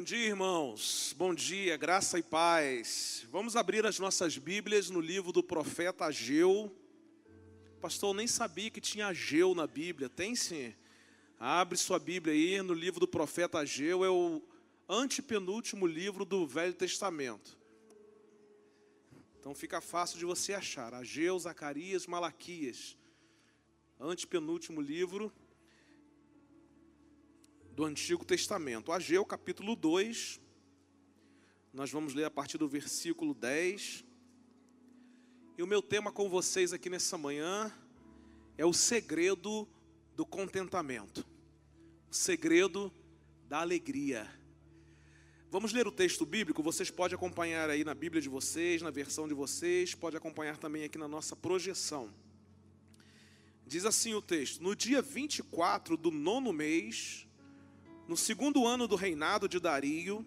Bom dia, irmãos. Bom dia, graça e paz. Vamos abrir as nossas Bíblias no livro do profeta Ageu. Pastor, eu nem sabia que tinha Ageu na Bíblia. Tem sim. Abre sua Bíblia aí no livro do profeta Ageu, é o antepenúltimo livro do Velho Testamento. Então fica fácil de você achar. Ageu, Zacarias, Malaquias. Antepenúltimo livro do Antigo Testamento. Ageu, capítulo 2. Nós vamos ler a partir do versículo 10. E o meu tema com vocês aqui nessa manhã é o segredo do contentamento. O segredo da alegria. Vamos ler o texto bíblico, vocês podem acompanhar aí na Bíblia de vocês, na versão de vocês, pode acompanhar também aqui na nossa projeção. Diz assim o texto: No dia 24 do nono mês, no segundo ano do reinado de Dario,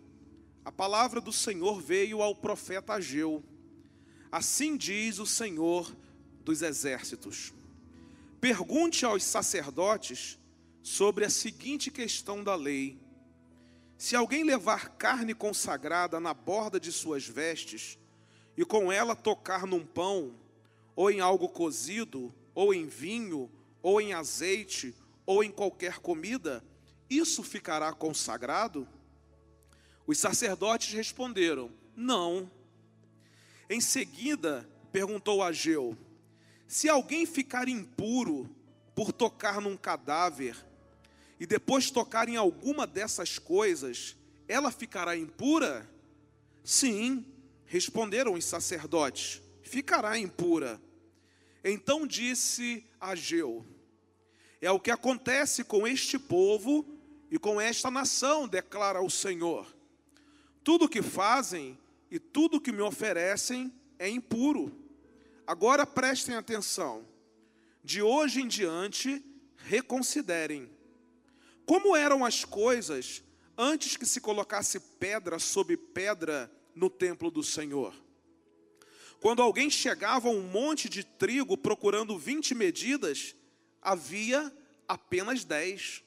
a palavra do Senhor veio ao profeta Ageu. Assim diz o Senhor dos exércitos: Pergunte aos sacerdotes sobre a seguinte questão da lei: Se alguém levar carne consagrada na borda de suas vestes e com ela tocar num pão, ou em algo cozido, ou em vinho, ou em azeite, ou em qualquer comida, isso ficará consagrado? Os sacerdotes responderam: Não. Em seguida, perguntou Ageu: Se alguém ficar impuro por tocar num cadáver e depois tocar em alguma dessas coisas, ela ficará impura? Sim, responderam os sacerdotes: Ficará impura. Então disse Ageu: É o que acontece com este povo e com esta nação, declara o Senhor. Tudo que fazem e tudo que me oferecem é impuro. Agora prestem atenção. De hoje em diante, reconsiderem. Como eram as coisas antes que se colocasse pedra sobre pedra no templo do Senhor? Quando alguém chegava a um monte de trigo procurando 20 medidas, havia apenas 10.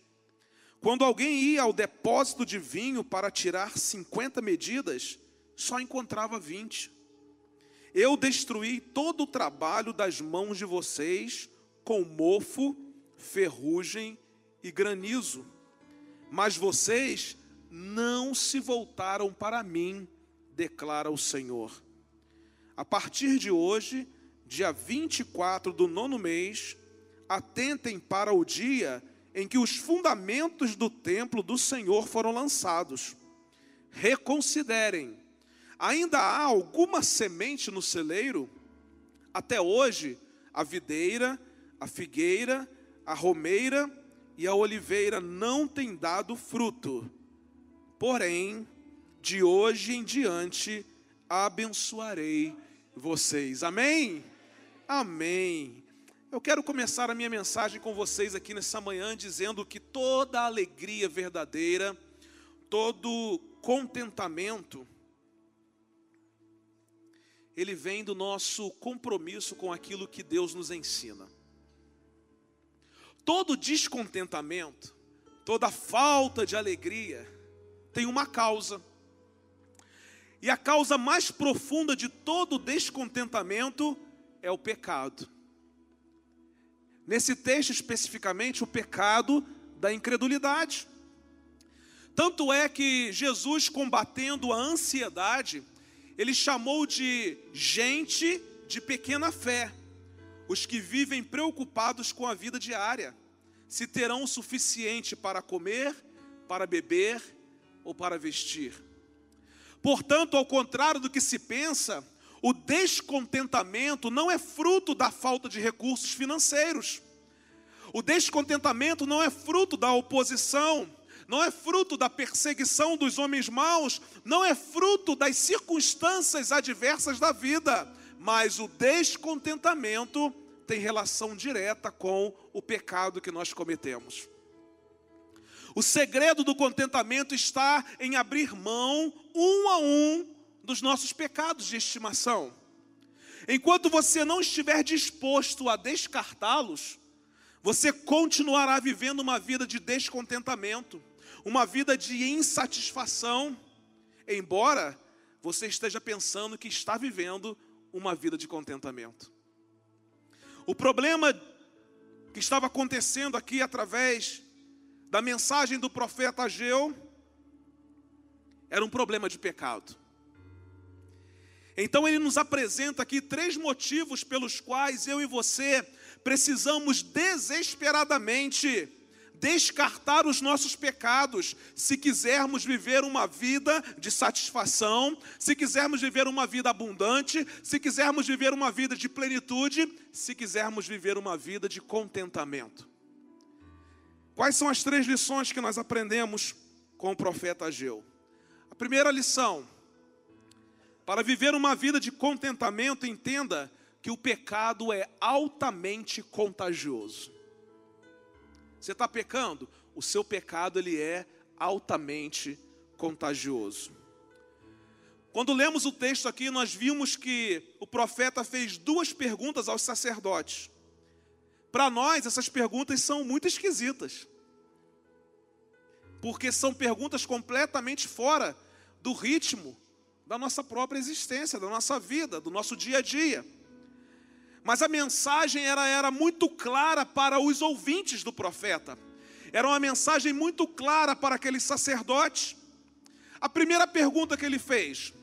Quando alguém ia ao depósito de vinho para tirar 50 medidas, só encontrava 20. Eu destruí todo o trabalho das mãos de vocês com mofo, ferrugem e granizo. Mas vocês não se voltaram para mim, declara o Senhor. A partir de hoje, dia 24 do nono mês, atentem para o dia em que os fundamentos do templo do Senhor foram lançados. Reconsiderem. Ainda há alguma semente no celeiro? Até hoje, a videira, a figueira, a romeira e a oliveira não têm dado fruto. Porém, de hoje em diante, abençoarei vocês. Amém? Amém. Eu quero começar a minha mensagem com vocês aqui nessa manhã dizendo que toda alegria verdadeira, todo contentamento, ele vem do nosso compromisso com aquilo que Deus nos ensina. Todo descontentamento, toda falta de alegria tem uma causa. E a causa mais profunda de todo descontentamento é o pecado. Nesse texto especificamente, o pecado da incredulidade. Tanto é que Jesus, combatendo a ansiedade, ele chamou de gente de pequena fé, os que vivem preocupados com a vida diária, se terão o suficiente para comer, para beber ou para vestir. Portanto, ao contrário do que se pensa, o descontentamento não é fruto da falta de recursos financeiros. O descontentamento não é fruto da oposição, não é fruto da perseguição dos homens maus, não é fruto das circunstâncias adversas da vida, mas o descontentamento tem relação direta com o pecado que nós cometemos. O segredo do contentamento está em abrir mão, um a um, dos nossos pecados de estimação. Enquanto você não estiver disposto a descartá-los, você continuará vivendo uma vida de descontentamento. uma vida de insatisfação, embora você esteja pensando que está vivendo uma vida de contentamento. O problema que estava acontecendo aqui através da mensagem do profeta Ageu era um problema de pecado. Então ele nos apresenta aqui três motivos pelos quais eu e você precisamos desesperadamente descartar os nossos pecados, se quisermos viver uma vida de satisfação, se quisermos viver uma vida abundante, se quisermos viver uma vida de plenitude, se quisermos viver uma vida de contentamento. Quais são as três lições que nós aprendemos com o profeta Ageu? A primeira lição, para viver uma vida de contentamento, entenda que o pecado é altamente contagioso. Você está pecando? O seu pecado ele é altamente contagioso. Quando lemos o texto aqui, nós vimos que o profeta fez duas perguntas aos sacerdotes. Para nós, essas perguntas são muito esquisitas. Porque são perguntas completamente fora do ritmo da nossa própria existência, da nossa vida, do nosso dia a dia. Mas a mensagem era, era muito clara para os ouvintes do profeta. Era uma mensagem muito clara para aqueles sacerdotes. A primeira pergunta que ele fez: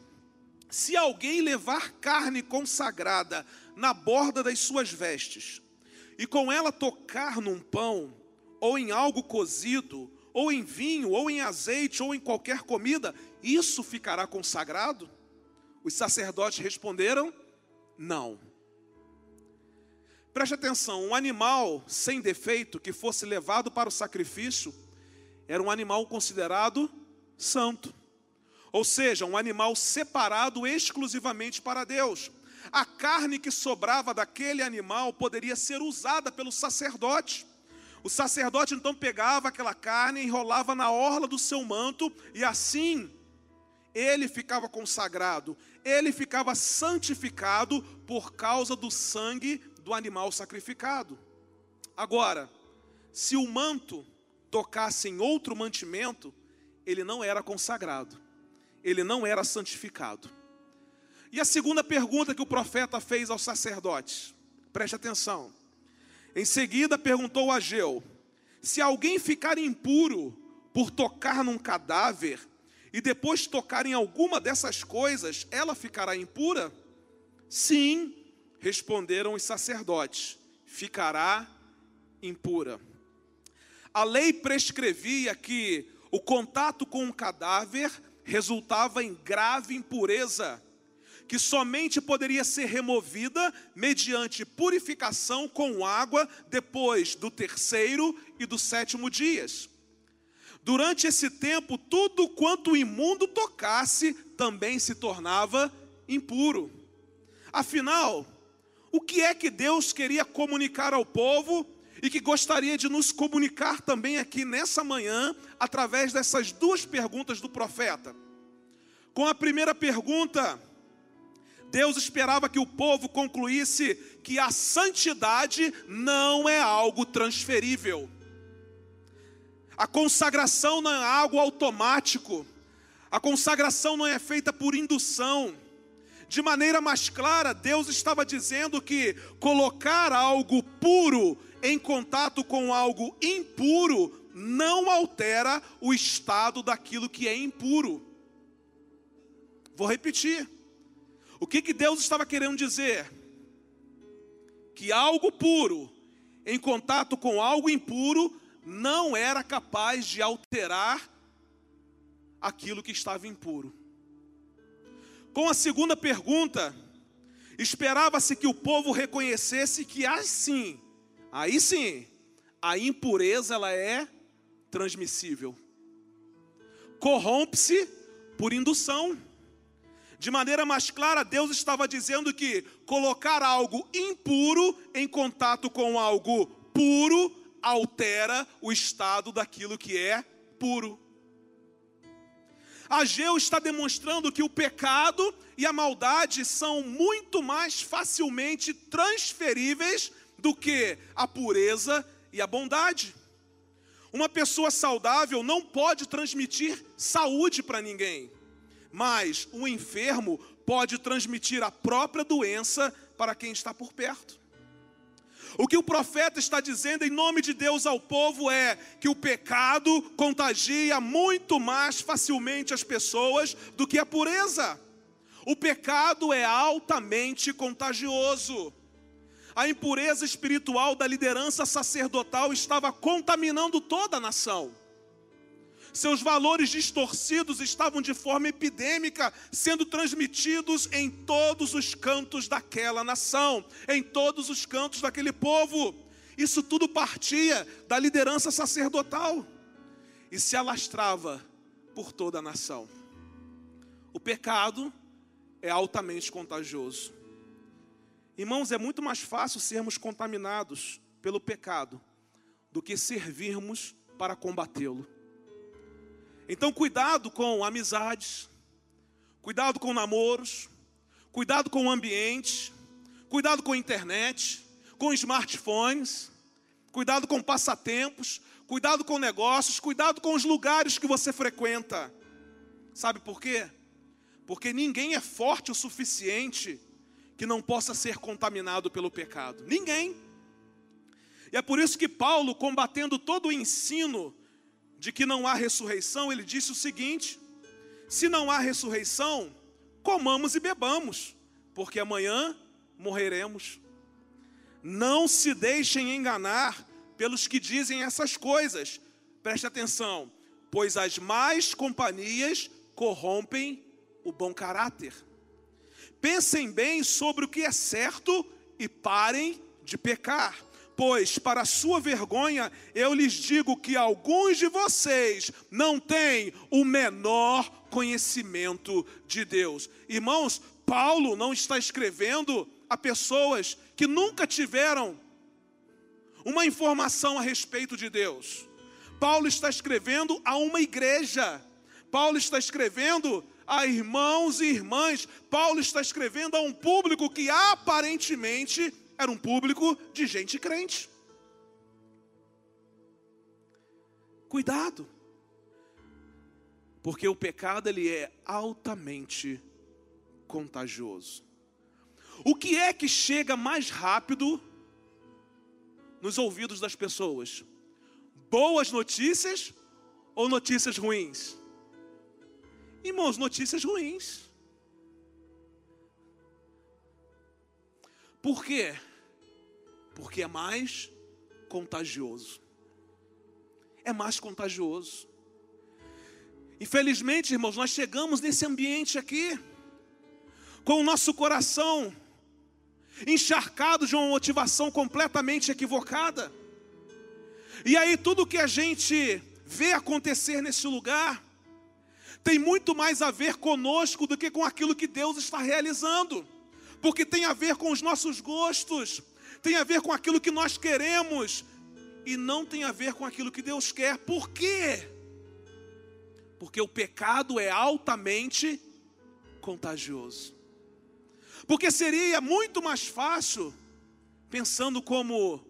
se alguém levar carne consagrada na borda das suas vestes, e com ela tocar num pão, ou em algo cozido, ou em vinho, ou em azeite, ou em qualquer comida, isso ficará consagrado? Os sacerdotes responderam: não. Preste atenção: um animal sem defeito que fosse levado para o sacrifício era um animal considerado santo. Ou seja, um animal separado exclusivamente para Deus. A carne que sobrava daquele animal poderia ser usada pelo sacerdote. O sacerdote então pegava aquela carne, enrolava na orla do seu manto e assim ele ficava consagrado, ele ficava santificado por causa do sangue do animal sacrificado. Agora, se o manto tocasse em outro mantimento, ele não era consagrado, ele não era santificado. E a segunda pergunta que o profeta fez aos sacerdotes, preste atenção. Em seguida perguntou a Ageu: se alguém ficar impuro por tocar num cadáver e depois tocar em alguma dessas coisas, ela ficará impura? Sim, Responderam os sacerdotes: ficará impura. A lei prescrevia que o contato com um cadáver resultava em grave impureza, que somente poderia ser removida mediante purificação com água depois do terceiro e do sétimo dias. Durante esse tempo, tudo quanto o imundo tocasse também se tornava impuro. Afinal, o que é que Deus queria comunicar ao povo e que gostaria de nos comunicar também aqui nessa manhã, através dessas duas perguntas do profeta. Com a primeira pergunta, Deus esperava que o povo concluísse que a santidade não é algo transferível. A consagração não é algo automático. A consagração não é feita por indução. De maneira mais clara, Deus estava dizendo que colocar algo puro em contato com algo impuro não altera o estado daquilo que é impuro. Vou repetir. O que, que Deus estava querendo dizer? Que algo puro em contato com algo impuro não era capaz de alterar aquilo que estava impuro. Com a segunda pergunta, esperava-se que o povo reconhecesse que assim, aí sim, a impureza ela é transmissível. Corrompe-se por indução. De maneira mais clara, Deus estava dizendo que colocar algo impuro em contato com algo puro altera o estado daquilo que é puro. Ageu está demonstrando que o pecado e a maldade são muito mais facilmente transferíveis do que a pureza e a bondade. Uma pessoa saudável não pode transmitir saúde para ninguém, mas o enfermo pode transmitir a própria doença para quem está por perto. O que o profeta está dizendo em nome de Deus ao povo é que o pecado contagia muito mais facilmente as pessoas do que a pureza. O pecado é altamente contagioso. A impureza espiritual da liderança sacerdotal estava contaminando toda a nação. Seus valores distorcidos estavam de forma epidêmica sendo transmitidos em todos os cantos daquela nação, em todos os cantos daquele povo. Isso tudo partia da liderança sacerdotal e se alastrava por toda a nação. O pecado é altamente contagioso. Irmãos, é muito mais fácil sermos contaminados pelo pecado do que servirmos para combatê-lo. Então, cuidado com amizades, cuidado com namoros, cuidado com o ambiente, cuidado com a internet, com smartphones, cuidado com passatempos, cuidado com negócios, cuidado com os lugares que você frequenta. Sabe por quê? Porque ninguém é forte o suficiente que não possa ser contaminado pelo pecado. Ninguém. E é por isso que Paulo, combatendo todo o ensino de que não há ressurreição, ele disse o seguinte: se não há ressurreição, comamos e bebamos, porque amanhã morreremos. Não se deixem enganar pelos que dizem essas coisas. Preste atenção, pois as más companhias corrompem o bom caráter. Pensem bem sobre o que é certo e parem de pecar Pois, para sua vergonha, eu lhes digo que alguns de vocês não têm o menor conhecimento de Deus. Irmãos, Paulo não está escrevendo a pessoas que nunca tiveram uma informação a respeito de Deus. Paulo está escrevendo a uma igreja. Paulo está escrevendo a irmãos e irmãs. Paulo está escrevendo a um público que aparentemente era um público de gente crente. Cuidado. Porque o pecado ele é altamente contagioso. O que é que chega mais rápido nos ouvidos das pessoas? Boas notícias ou notícias ruins? Irmãos, notícias ruins. Por quê? Porque é mais contagioso. É mais contagioso. Infelizmente, irmãos, nós chegamos nesse ambiente aqui, com o nosso coração encharcado de uma motivação completamente equivocada. E aí, tudo que a gente vê acontecer nesse lugar, tem muito mais a ver conosco do que com aquilo que Deus está realizando porque tem a ver com os nossos gostos, tem a ver com aquilo que nós queremos, e não tem a ver com aquilo que Deus quer. Por quê? Porque o pecado é altamente contagioso. Porque seria muito mais fácil, pensando como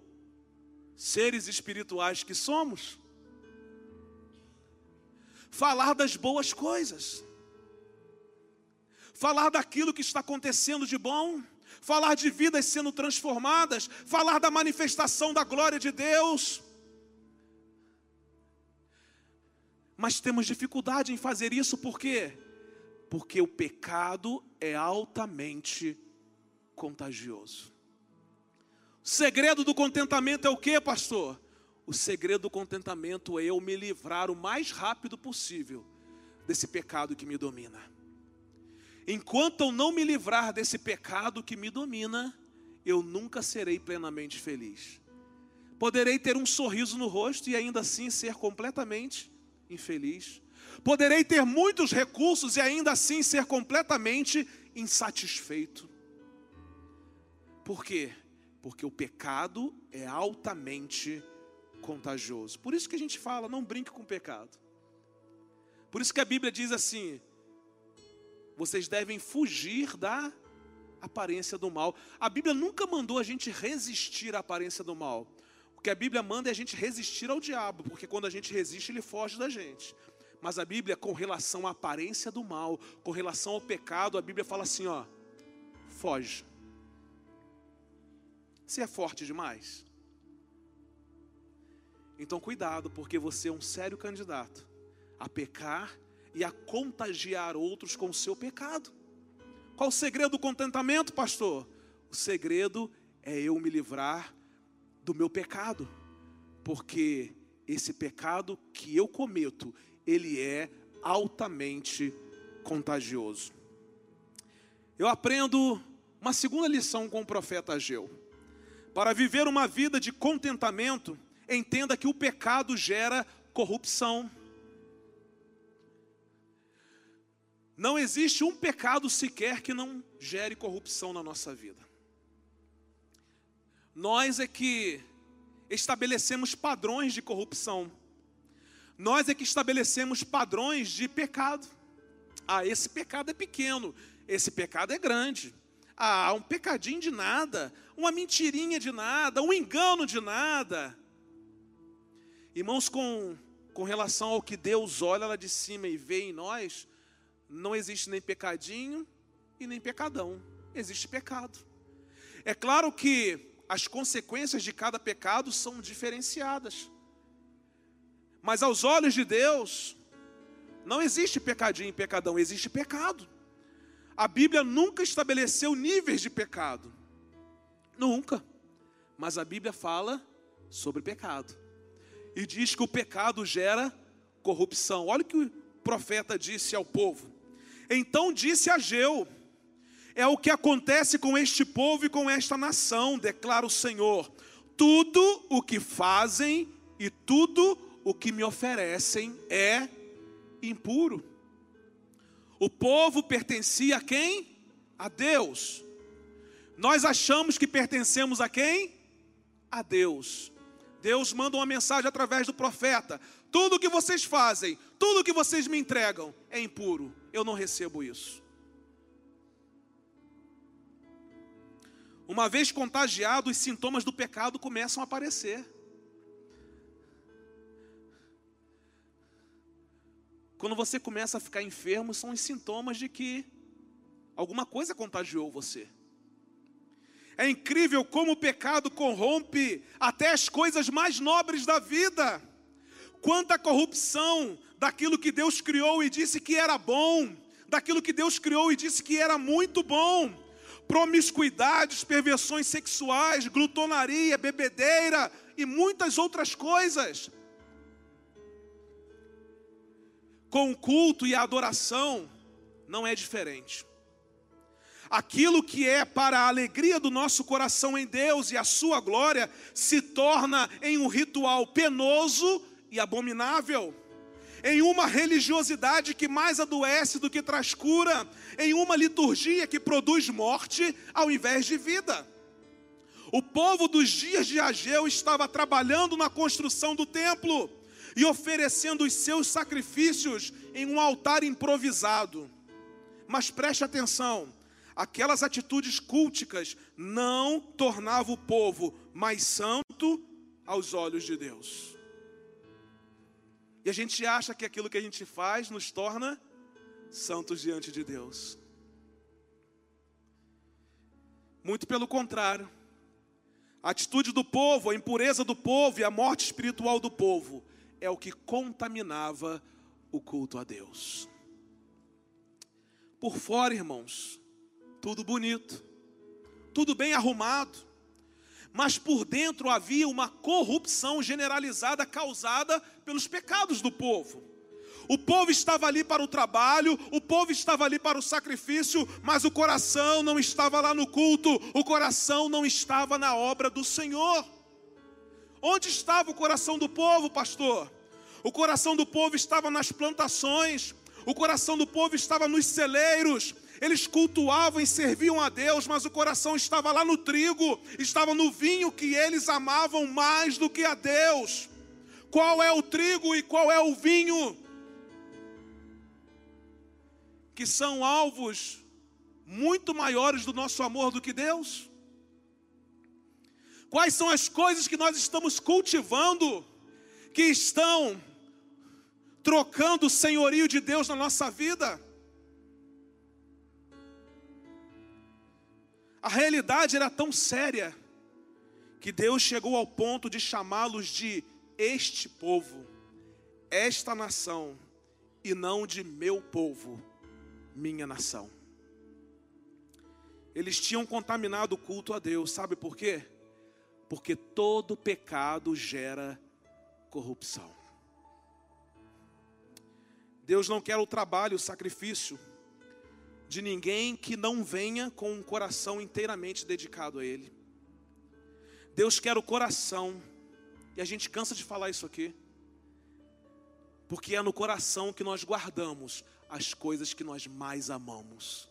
seres espirituais que somos, falar das boas coisas falar daquilo que está acontecendo de bom, falar de vidas sendo transformadas, falar da manifestação da glória de Deus. Mas temos dificuldade em fazer isso por quê? Porque o pecado é altamente contagioso. O segredo do contentamento é o que, pastor? O segredo do contentamento é eu me livrar o mais rápido possível desse pecado que me domina. Enquanto eu não me livrar desse pecado que me domina, eu nunca serei plenamente feliz. Poderei ter um sorriso no rosto e ainda assim ser completamente infeliz. Poderei ter muitos recursos e ainda assim ser completamente insatisfeito. Por quê? Porque o pecado é altamente contagioso. Por isso que a gente fala, não brinque com o pecado. Por isso que a Bíblia diz assim: vocês devem fugir da aparência do mal. A Bíblia nunca mandou a gente resistir à aparência do mal. O que a Bíblia manda é a gente resistir ao diabo, porque quando a gente resiste, ele foge da gente. Mas a Bíblia, com relação à aparência do mal, com relação ao pecado, a Bíblia fala assim: ó, foge. Você é forte demais? Então cuidado, porque você é um sério candidato a pecar e a contagiar outros com o seu pecado. Qual o segredo do contentamento, pastor? O segredo é eu me livrar do meu pecado, porque esse pecado que eu cometo, ele é altamente contagioso. Eu aprendo uma segunda lição com o profeta Ageu. Para viver uma vida de contentamento, entenda que o pecado gera corrupção. Não existe um pecado sequer que não gere corrupção na nossa vida. Nós é que estabelecemos padrões de corrupção. Nós é que estabelecemos padrões de pecado. Ah, esse pecado é pequeno, esse pecado é grande. Ah, um pecadinho de nada, uma mentirinha de nada, um engano de nada. Irmãos, com, com relação ao que Deus olha lá de cima e vê em nós, não existe nem pecadinho e nem pecadão, existe pecado. É claro que as consequências de cada pecado são diferenciadas, mas aos olhos de Deus, não existe pecadinho e pecadão, existe pecado. A Bíblia nunca estabeleceu níveis de pecado, nunca, mas a Bíblia fala sobre pecado e diz que o pecado gera corrupção. Olha o que o profeta disse ao povo: então disse Ageu: É o que acontece com este povo e com esta nação, declara o Senhor. Tudo o que fazem e tudo o que me oferecem é impuro. O povo pertencia a quem? A Deus. Nós achamos que pertencemos a quem? A Deus. Deus manda uma mensagem através do profeta: tudo que vocês fazem, tudo que vocês me entregam é impuro eu não recebo isso. Uma vez contagiado, os sintomas do pecado começam a aparecer. Quando você começa a ficar enfermo, são os sintomas de que alguma coisa contagiou você. É incrível como o pecado corrompe até as coisas mais nobres da vida. Quanta corrupção daquilo que Deus criou e disse que era bom, daquilo que Deus criou e disse que era muito bom. Promiscuidades, perversões sexuais, glutonaria, bebedeira e muitas outras coisas. Com o culto e a adoração não é diferente. Aquilo que é para a alegria do nosso coração em Deus e a sua glória se torna em um ritual penoso e abominável em uma religiosidade que mais adoece do que traz cura, em uma liturgia que produz morte ao invés de vida. O povo dos dias de Ageu estava trabalhando na construção do templo e oferecendo os seus sacrifícios em um altar improvisado. Mas preste atenção, aquelas atitudes culticas não tornavam o povo mais santo aos olhos de Deus. E a gente acha que aquilo que a gente faz nos torna santos diante de Deus. Muito pelo contrário. A atitude do povo, a impureza do povo e a morte espiritual do povo é o que contaminava o culto a Deus. Por fora, irmãos, tudo bonito, tudo bem arrumado, mas por dentro havia uma corrupção generalizada causada pelos pecados do povo. O povo estava ali para o trabalho, o povo estava ali para o sacrifício, mas o coração não estava lá no culto, o coração não estava na obra do Senhor. Onde estava o coração do povo, pastor? O coração do povo estava nas plantações, o coração do povo estava nos celeiros, eles cultuavam e serviam a Deus, mas o coração estava lá no trigo, estava no vinho que eles amavam mais do que a Deus. Qual é o trigo e qual é o vinho? Que são alvos muito maiores do nosso amor do que Deus. Quais são as coisas que nós estamos cultivando que estão trocando o senhorio de Deus na nossa vida? A realidade era tão séria que Deus chegou ao ponto de chamá-los de este povo, esta nação, e não de meu povo, minha nação. Eles tinham contaminado o culto a Deus, sabe por quê? Porque todo pecado gera corrupção. Deus não quer o trabalho, o sacrifício de ninguém que não venha com um coração inteiramente dedicado a Ele. Deus quer o coração, e a gente cansa de falar isso aqui, porque é no coração que nós guardamos as coisas que nós mais amamos.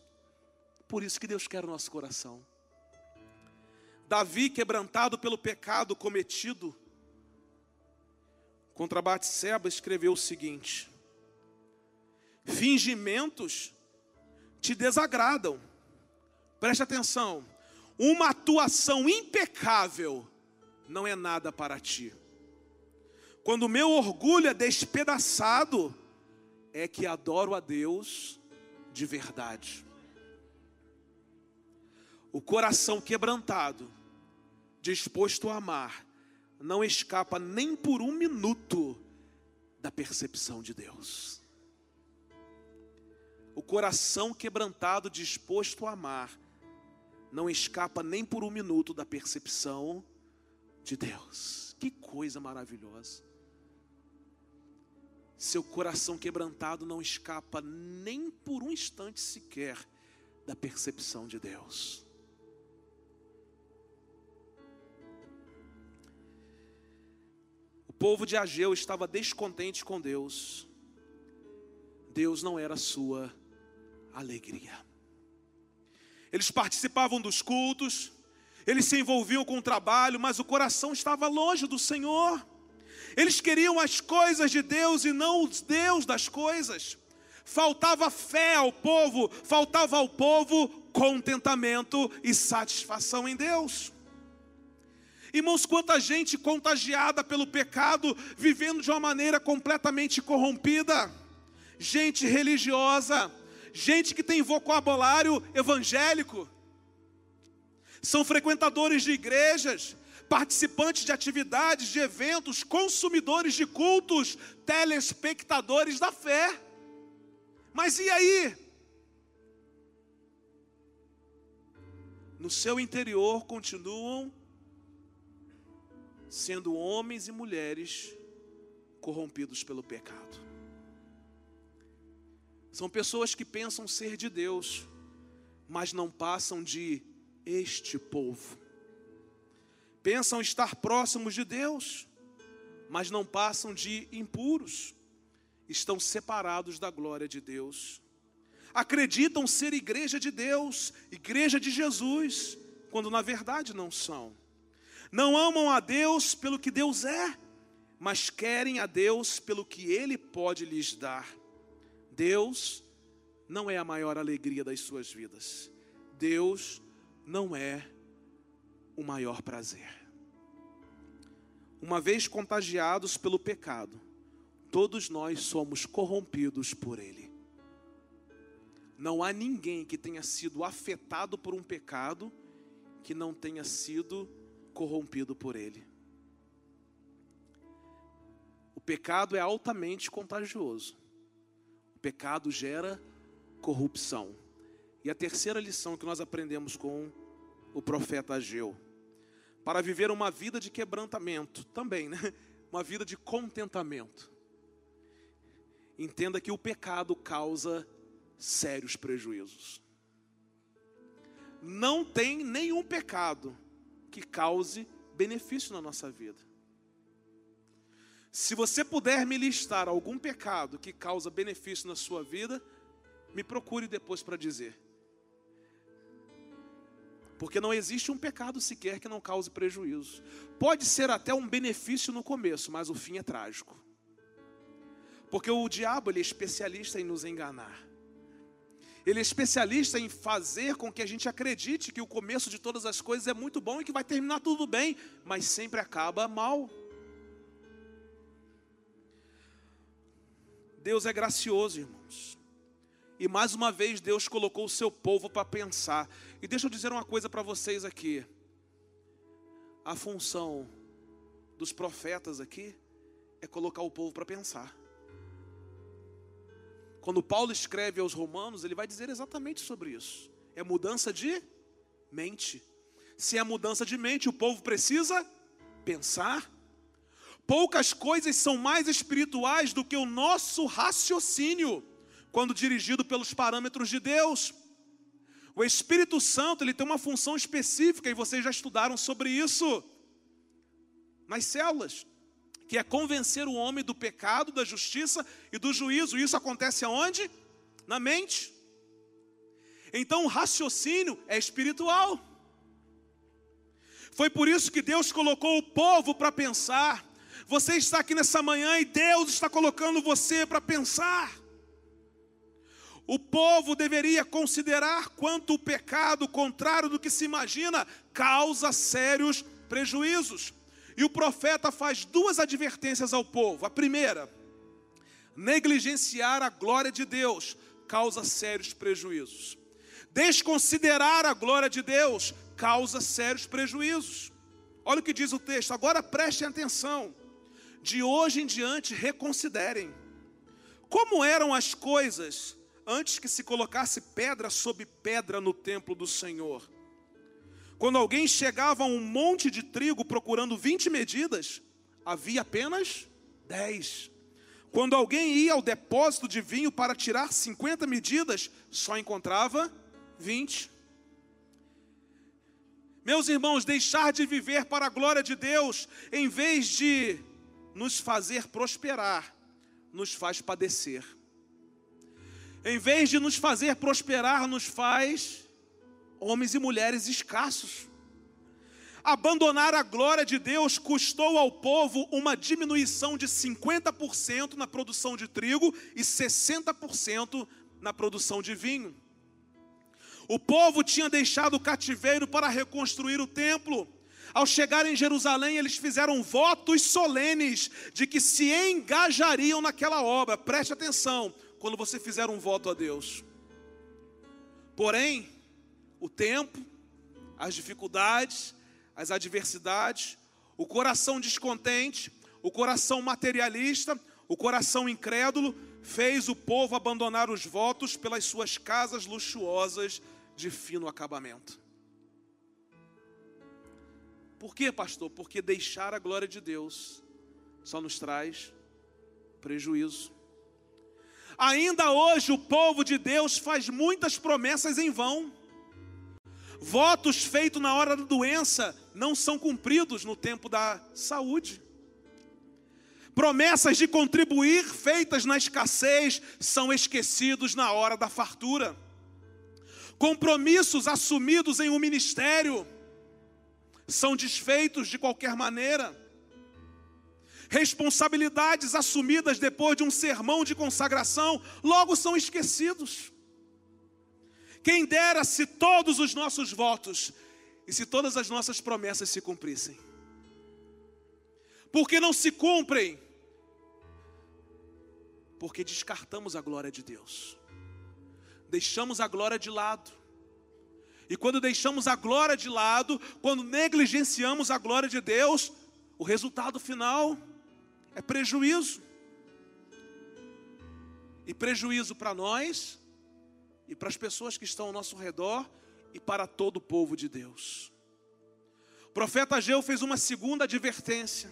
Por isso que Deus quer o nosso coração. Davi, quebrantado pelo pecado cometido contra Batseba, escreveu o seguinte: Fingimentos te desagradam. Preste atenção. Uma atuação impecável não é nada para ti. Quando o meu orgulho é despedaçado, é que adoro a Deus de verdade. O coração quebrantado, disposto a amar, não escapa nem por um minuto da percepção de Deus o coração quebrantado, disposto a amar, não escapa nem por um minuto da percepção de Deus. Que coisa maravilhosa. Seu coração quebrantado não escapa nem por um instante sequer da percepção de Deus. O povo de Ageu estava descontente com Deus. Deus não era sua alegria. Eles participavam dos cultos, eles se envolviam com o trabalho, mas o coração estava longe do Senhor. Eles queriam as coisas de Deus e não os Deus das coisas. Faltava fé ao povo, faltava ao povo contentamento e satisfação em Deus. Irmãos, quanta gente contagiada pelo pecado, vivendo de uma maneira completamente corrompida, gente religiosa, gente que tem vocabulário evangélico, são frequentadores de igrejas, participantes de atividades, de eventos, consumidores de cultos, telespectadores da fé. Mas e aí? No seu interior continuam sendo homens e mulheres corrompidos pelo pecado. São pessoas que pensam ser de Deus, mas não passam de este povo. Pensam estar próximos de Deus, mas não passam de impuros. Estão separados da glória de Deus. Acreditam ser igreja de Deus, igreja de Jesus, quando na verdade não são. Não amam a Deus pelo que Deus é, mas querem a Deus pelo que Ele pode lhes dar. Deus não é a maior alegria das suas vidas. Deus não é o maior prazer. Uma vez contagiados pelo pecado, todos nós somos corrompidos por ele. Não há ninguém que tenha sido afetado por um pecado que não tenha sido corrompido por ele. O pecado é altamente contagioso pecado gera corrupção. E a terceira lição que nós aprendemos com o profeta Ageu, para viver uma vida de quebrantamento, também, né? Uma vida de contentamento. Entenda que o pecado causa sérios prejuízos. Não tem nenhum pecado que cause benefício na nossa vida. Se você puder me listar algum pecado que causa benefício na sua vida, me procure depois para dizer. Porque não existe um pecado sequer que não cause prejuízo. Pode ser até um benefício no começo, mas o fim é trágico. Porque o diabo ele é especialista em nos enganar. Ele é especialista em fazer com que a gente acredite que o começo de todas as coisas é muito bom e que vai terminar tudo bem, mas sempre acaba mal. Deus é gracioso, irmãos. E mais uma vez Deus colocou o seu povo para pensar. E deixa eu dizer uma coisa para vocês aqui. A função dos profetas aqui é colocar o povo para pensar. Quando Paulo escreve aos Romanos, ele vai dizer exatamente sobre isso. É mudança de mente. Se é mudança de mente, o povo precisa pensar. Poucas coisas são mais espirituais do que o nosso raciocínio, quando dirigido pelos parâmetros de Deus. O Espírito Santo, ele tem uma função específica e vocês já estudaram sobre isso nas células que é convencer o homem do pecado, da justiça e do juízo. Isso acontece aonde? Na mente. Então o raciocínio é espiritual. Foi por isso que Deus colocou o povo para pensar. Você está aqui nessa manhã e Deus está colocando você para pensar. O povo deveria considerar quanto o pecado, contrário do que se imagina, causa sérios prejuízos. E o profeta faz duas advertências ao povo. A primeira, negligenciar a glória de Deus causa sérios prejuízos. Desconsiderar a glória de Deus causa sérios prejuízos. Olha o que diz o texto, agora prestem atenção. De hoje em diante, reconsiderem. Como eram as coisas antes que se colocasse pedra sobre pedra no templo do Senhor? Quando alguém chegava a um monte de trigo procurando 20 medidas, havia apenas 10. Quando alguém ia ao depósito de vinho para tirar 50 medidas, só encontrava 20. Meus irmãos, deixar de viver para a glória de Deus, em vez de nos fazer prosperar, nos faz padecer. Em vez de nos fazer prosperar, nos faz homens e mulheres escassos. Abandonar a glória de Deus custou ao povo uma diminuição de 50% na produção de trigo e 60% na produção de vinho. O povo tinha deixado o cativeiro para reconstruir o templo. Ao chegar em Jerusalém, eles fizeram votos solenes de que se engajariam naquela obra. Preste atenção quando você fizer um voto a Deus. Porém, o tempo, as dificuldades, as adversidades, o coração descontente, o coração materialista, o coração incrédulo, fez o povo abandonar os votos pelas suas casas luxuosas de fino acabamento. Por quê, pastor? Porque deixar a glória de Deus só nos traz prejuízo. Ainda hoje o povo de Deus faz muitas promessas em vão. Votos feitos na hora da doença não são cumpridos no tempo da saúde. Promessas de contribuir feitas na escassez são esquecidos na hora da fartura. Compromissos assumidos em um ministério são desfeitos de qualquer maneira. Responsabilidades assumidas depois de um sermão de consagração logo são esquecidos. Quem dera se todos os nossos votos e se todas as nossas promessas se cumprissem. Porque não se cumprem? Porque descartamos a glória de Deus. Deixamos a glória de lado. E quando deixamos a glória de lado, quando negligenciamos a glória de Deus, o resultado final é prejuízo. E prejuízo para nós, e para as pessoas que estão ao nosso redor e para todo o povo de Deus. O profeta Ageu fez uma segunda advertência: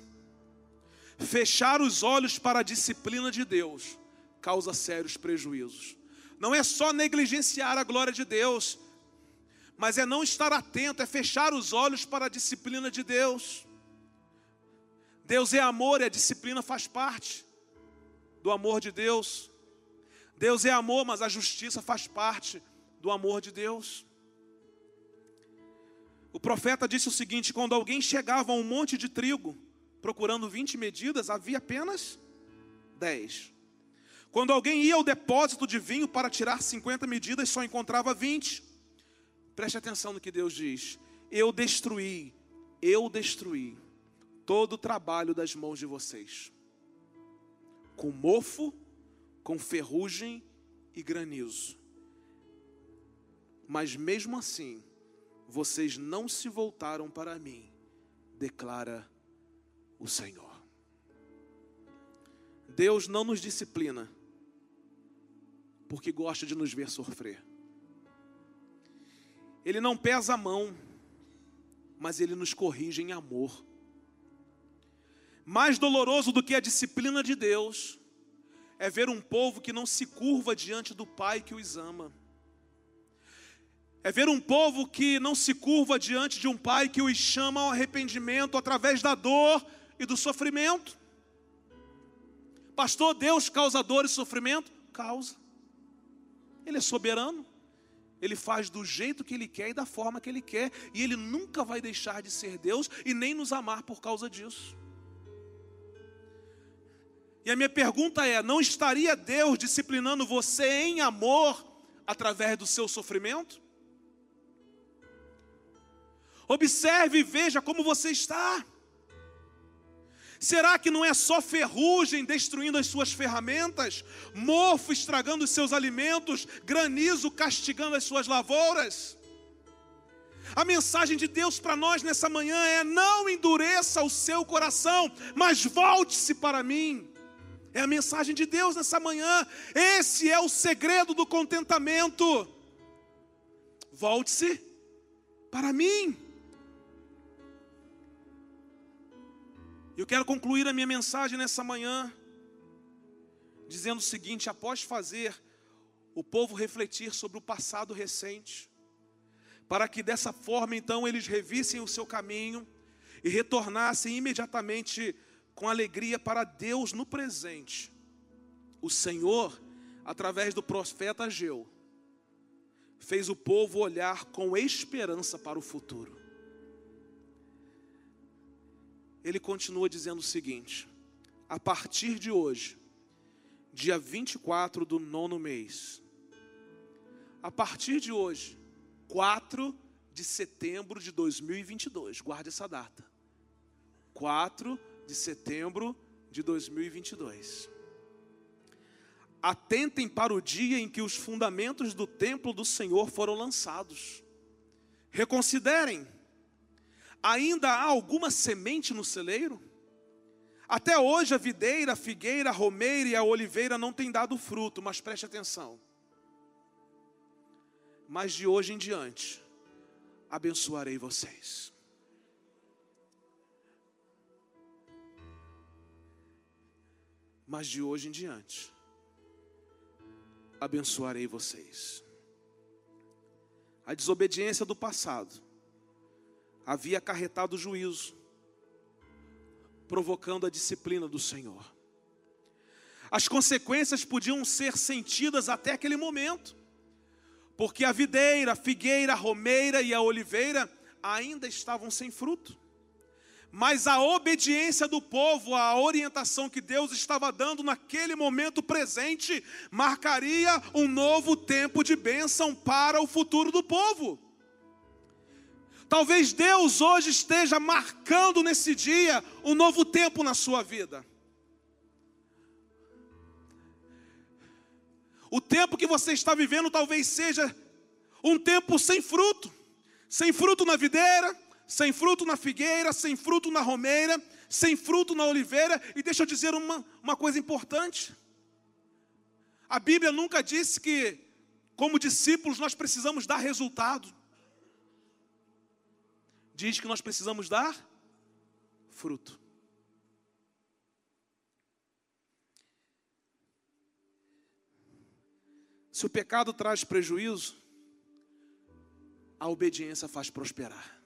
fechar os olhos para a disciplina de Deus causa sérios prejuízos. Não é só negligenciar a glória de Deus, mas é não estar atento, é fechar os olhos para a disciplina de Deus. Deus é amor e a disciplina faz parte do amor de Deus. Deus é amor, mas a justiça faz parte do amor de Deus. O profeta disse o seguinte: quando alguém chegava a um monte de trigo, procurando 20 medidas, havia apenas 10. Quando alguém ia ao depósito de vinho para tirar 50 medidas, só encontrava 20. Preste atenção no que Deus diz. Eu destruí, eu destruí todo o trabalho das mãos de vocês, com mofo, com ferrugem e granizo. Mas mesmo assim, vocês não se voltaram para mim, declara o Senhor. Deus não nos disciplina porque gosta de nos ver sofrer. Ele não pesa a mão, mas ele nos corrige em amor. Mais doloroso do que a disciplina de Deus é ver um povo que não se curva diante do Pai que os ama. É ver um povo que não se curva diante de um Pai que os chama ao arrependimento através da dor e do sofrimento. Pastor, Deus causa dor e sofrimento? Causa. Ele é soberano. Ele faz do jeito que ele quer e da forma que ele quer, e ele nunca vai deixar de ser Deus e nem nos amar por causa disso. E a minha pergunta é: não estaria Deus disciplinando você em amor através do seu sofrimento? Observe e veja como você está. Será que não é só ferrugem destruindo as suas ferramentas, mofo estragando os seus alimentos, granizo castigando as suas lavouras? A mensagem de Deus para nós nessa manhã é: não endureça o seu coração, mas volte-se para mim. É a mensagem de Deus nessa manhã. Esse é o segredo do contentamento. Volte-se para mim. Eu quero concluir a minha mensagem nessa manhã dizendo o seguinte: após fazer o povo refletir sobre o passado recente, para que dessa forma então eles revissem o seu caminho e retornassem imediatamente com alegria para Deus no presente. O Senhor, através do profeta Ageu, fez o povo olhar com esperança para o futuro. Ele continua dizendo o seguinte: a partir de hoje, dia 24 do nono mês, a partir de hoje, 4 de setembro de 2022, guarde essa data. 4 de setembro de 2022. Atentem para o dia em que os fundamentos do templo do Senhor foram lançados. Reconsiderem Ainda há alguma semente no celeiro? Até hoje a videira, a figueira, a romeira e a oliveira não têm dado fruto, mas preste atenção. Mas de hoje em diante, abençoarei vocês. Mas de hoje em diante, abençoarei vocês. A desobediência do passado havia acarretado juízo, provocando a disciplina do Senhor. As consequências podiam ser sentidas até aquele momento, porque a videira, a figueira, a romeira e a oliveira ainda estavam sem fruto. Mas a obediência do povo à orientação que Deus estava dando naquele momento presente marcaria um novo tempo de bênção para o futuro do povo. Talvez Deus hoje esteja marcando nesse dia um novo tempo na sua vida. O tempo que você está vivendo talvez seja um tempo sem fruto, sem fruto na videira, sem fruto na figueira, sem fruto na romeira, sem fruto na oliveira. E deixa eu dizer uma, uma coisa importante: a Bíblia nunca disse que, como discípulos, nós precisamos dar resultado diz que nós precisamos dar fruto. Se o pecado traz prejuízo, a obediência faz prosperar.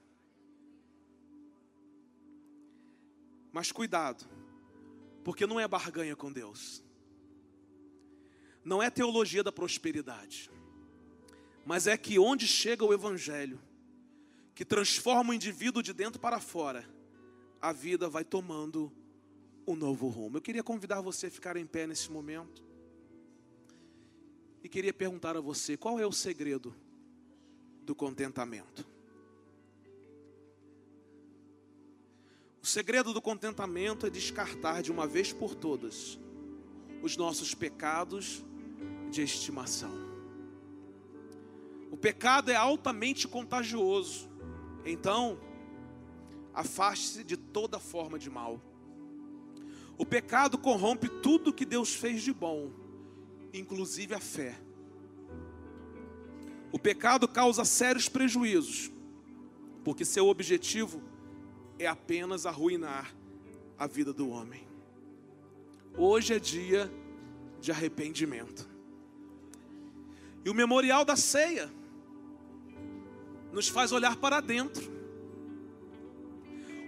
Mas cuidado, porque não é barganha com Deus, não é teologia da prosperidade, mas é que onde chega o Evangelho, que transforma o indivíduo de dentro para fora, a vida vai tomando um novo rumo. Eu queria convidar você a ficar em pé nesse momento. E queria perguntar a você: qual é o segredo do contentamento? O segredo do contentamento é descartar de uma vez por todas os nossos pecados de estimação. O pecado é altamente contagioso, então afaste-se de toda forma de mal. O pecado corrompe tudo que Deus fez de bom, inclusive a fé. O pecado causa sérios prejuízos, porque seu objetivo é apenas arruinar a vida do homem. Hoje é dia de arrependimento. E o memorial da ceia nos faz olhar para dentro.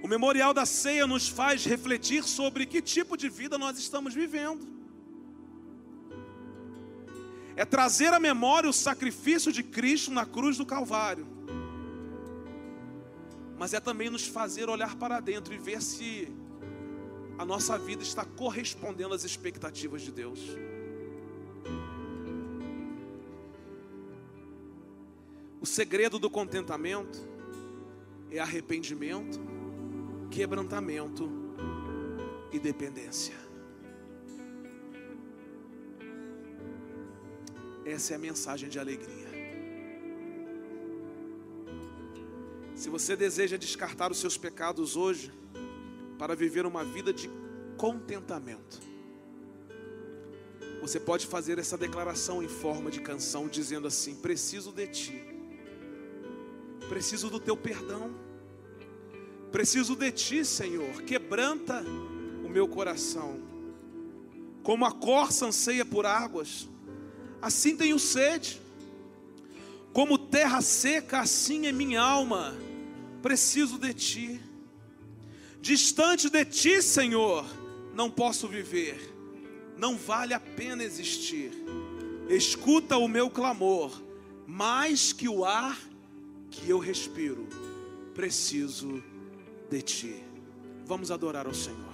O memorial da ceia nos faz refletir sobre que tipo de vida nós estamos vivendo. É trazer à memória o sacrifício de Cristo na cruz do Calvário mas é também nos fazer olhar para dentro e ver se a nossa vida está correspondendo às expectativas de Deus. O segredo do contentamento é arrependimento, quebrantamento e dependência. Essa é a mensagem de alegria. Se você deseja descartar os seus pecados hoje, para viver uma vida de contentamento, você pode fazer essa declaração em forma de canção, dizendo assim: Preciso de ti, preciso do teu perdão, preciso de ti, Senhor, quebranta o meu coração, como a corça anseia por águas, assim tenho sede, como terra seca, assim é minha alma. Preciso de Ti. Distante de Ti, Senhor, não posso viver, não vale a pena existir. Escuta o meu clamor, mais que o ar que eu respiro, preciso de Ti. Vamos adorar ao Senhor.